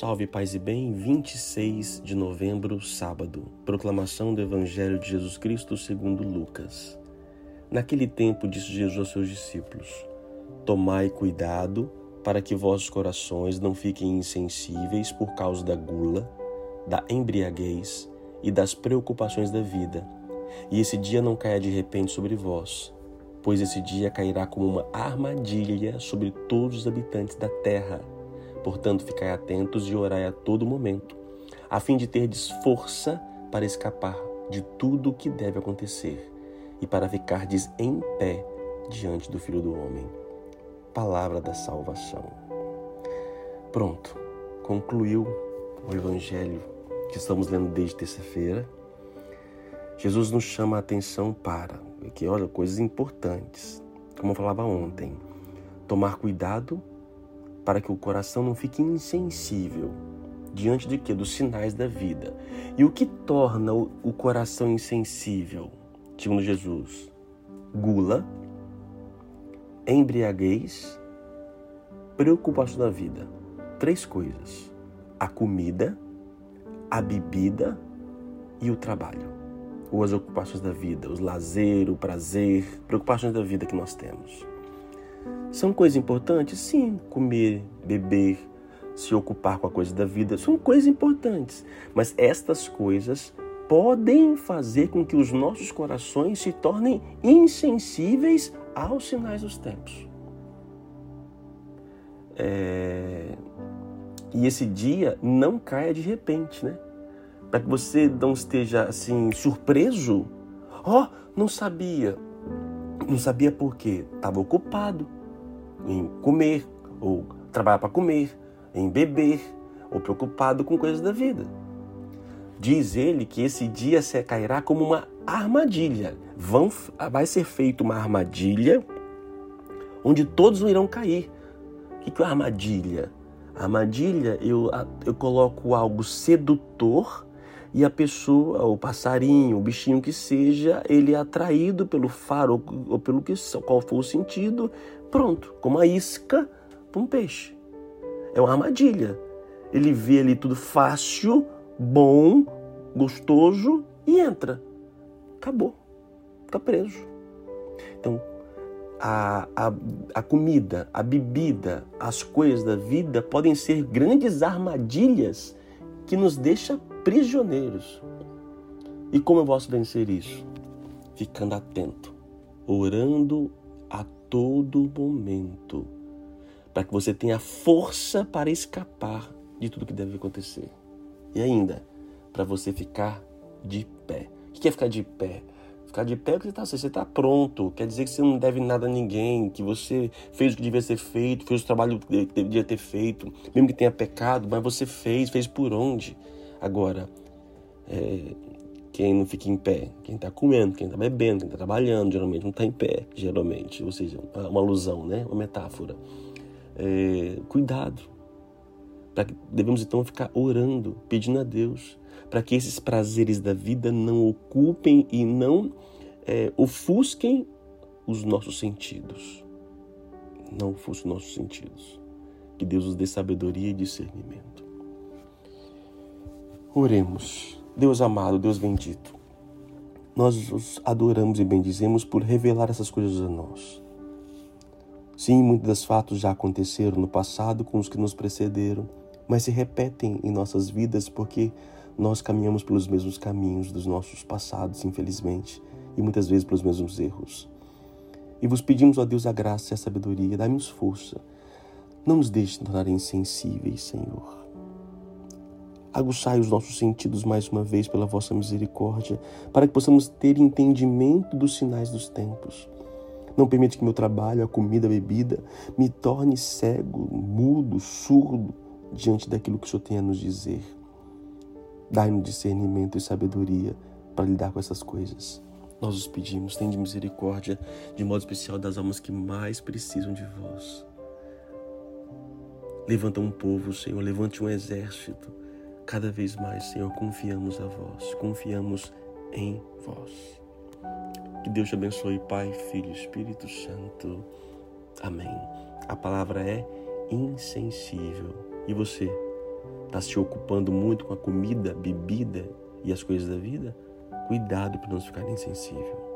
Salve, paz e bem, 26 de novembro, sábado. Proclamação do Evangelho de Jesus Cristo segundo Lucas. Naquele tempo disse Jesus aos seus discípulos: Tomai cuidado para que vossos corações não fiquem insensíveis por causa da gula, da embriaguez e das preocupações da vida, e esse dia não caia de repente sobre vós, pois esse dia cairá como uma armadilha sobre todos os habitantes da terra Portanto, ficai atentos e orai a todo momento, a fim de terdes força para escapar de tudo o que deve acontecer e para ficardes em pé diante do Filho do Homem. Palavra da salvação. Pronto, concluiu o Evangelho que estamos lendo desde terça-feira. Jesus nos chama a atenção para, que olha, coisas importantes, como eu falava ontem, tomar cuidado para que o coração não fique insensível diante de quê? Dos sinais da vida. E o que torna o coração insensível, segundo Jesus? Gula, embriaguez, preocupação da vida. Três coisas: a comida, a bebida e o trabalho. Ou as ocupações da vida, os lazer, o prazer, preocupações da vida que nós temos. São coisas importantes? Sim, comer, beber, se ocupar com a coisa da vida, são coisas importantes. Mas estas coisas podem fazer com que os nossos corações se tornem insensíveis aos sinais dos tempos. É... E esse dia não caia de repente, né? Para que você não esteja assim surpreso. Ó, oh, não sabia. Não sabia por quê? Estava ocupado em comer, ou trabalhar para comer, em beber, ou preocupado com coisas da vida. Diz ele que esse dia se cairá como uma armadilha. Vão, vai ser feita uma armadilha onde todos irão cair. O que é armadilha? Armadilha, eu, eu coloco algo sedutor e a pessoa, o passarinho, o bichinho que seja, ele é atraído pelo faro ou, pelo que qual for o sentido, pronto, como a isca para um peixe. É uma armadilha. Ele vê ali tudo fácil, bom, gostoso e entra. Acabou. Está preso. Então, a, a, a comida, a bebida, as coisas da vida podem ser grandes armadilhas que nos deixam prisioneiros. E como eu posso vencer isso? Ficando atento, orando a todo momento, para que você tenha força para escapar de tudo que deve acontecer. E ainda, para você ficar de pé. O que é ficar de pé? Ficar de pé é porque você está tá pronto. Quer dizer que você não deve nada a ninguém, que você fez o que devia ser feito, fez o trabalho que devia ter feito, mesmo que tenha pecado, mas você fez, fez por onde? Agora, é, quem não fica em pé, quem está comendo, quem está bebendo, quem está trabalhando, geralmente não está em pé, geralmente, ou seja, uma alusão, né? uma metáfora. É, cuidado. Devemos então ficar orando, pedindo a Deus, para que esses prazeres da vida não ocupem e não é, ofusquem os nossos sentidos. Não ofusquem os nossos sentidos. Que Deus nos dê sabedoria e discernimento. Oremos. Deus amado, Deus bendito, nós os adoramos e bendizemos por revelar essas coisas a nós. Sim, muitos dos fatos já aconteceram no passado com os que nos precederam, mas se repetem em nossas vidas porque nós caminhamos pelos mesmos caminhos dos nossos passados, infelizmente, e muitas vezes pelos mesmos erros. E vos pedimos, ó Deus, a graça e a sabedoria, dai-nos força. Não nos deixe tornar insensíveis, Senhor. Aguçai os nossos sentidos mais uma vez pela vossa misericórdia, para que possamos ter entendimento dos sinais dos tempos. Não permite que meu trabalho, a comida, a bebida, me torne cego, mudo, surdo diante daquilo que o Senhor tem a nos dizer. Dai-nos discernimento e sabedoria para lidar com essas coisas. Nós os pedimos, tende misericórdia, de modo especial das almas que mais precisam de vós. Levanta um povo, Senhor, levante um exército Cada vez mais, Senhor, confiamos a vós, confiamos em vós. Que Deus te abençoe, Pai, Filho Espírito Santo. Amém. A palavra é insensível. E você? está se ocupando muito com a comida, bebida e as coisas da vida, cuidado para não ficar insensível.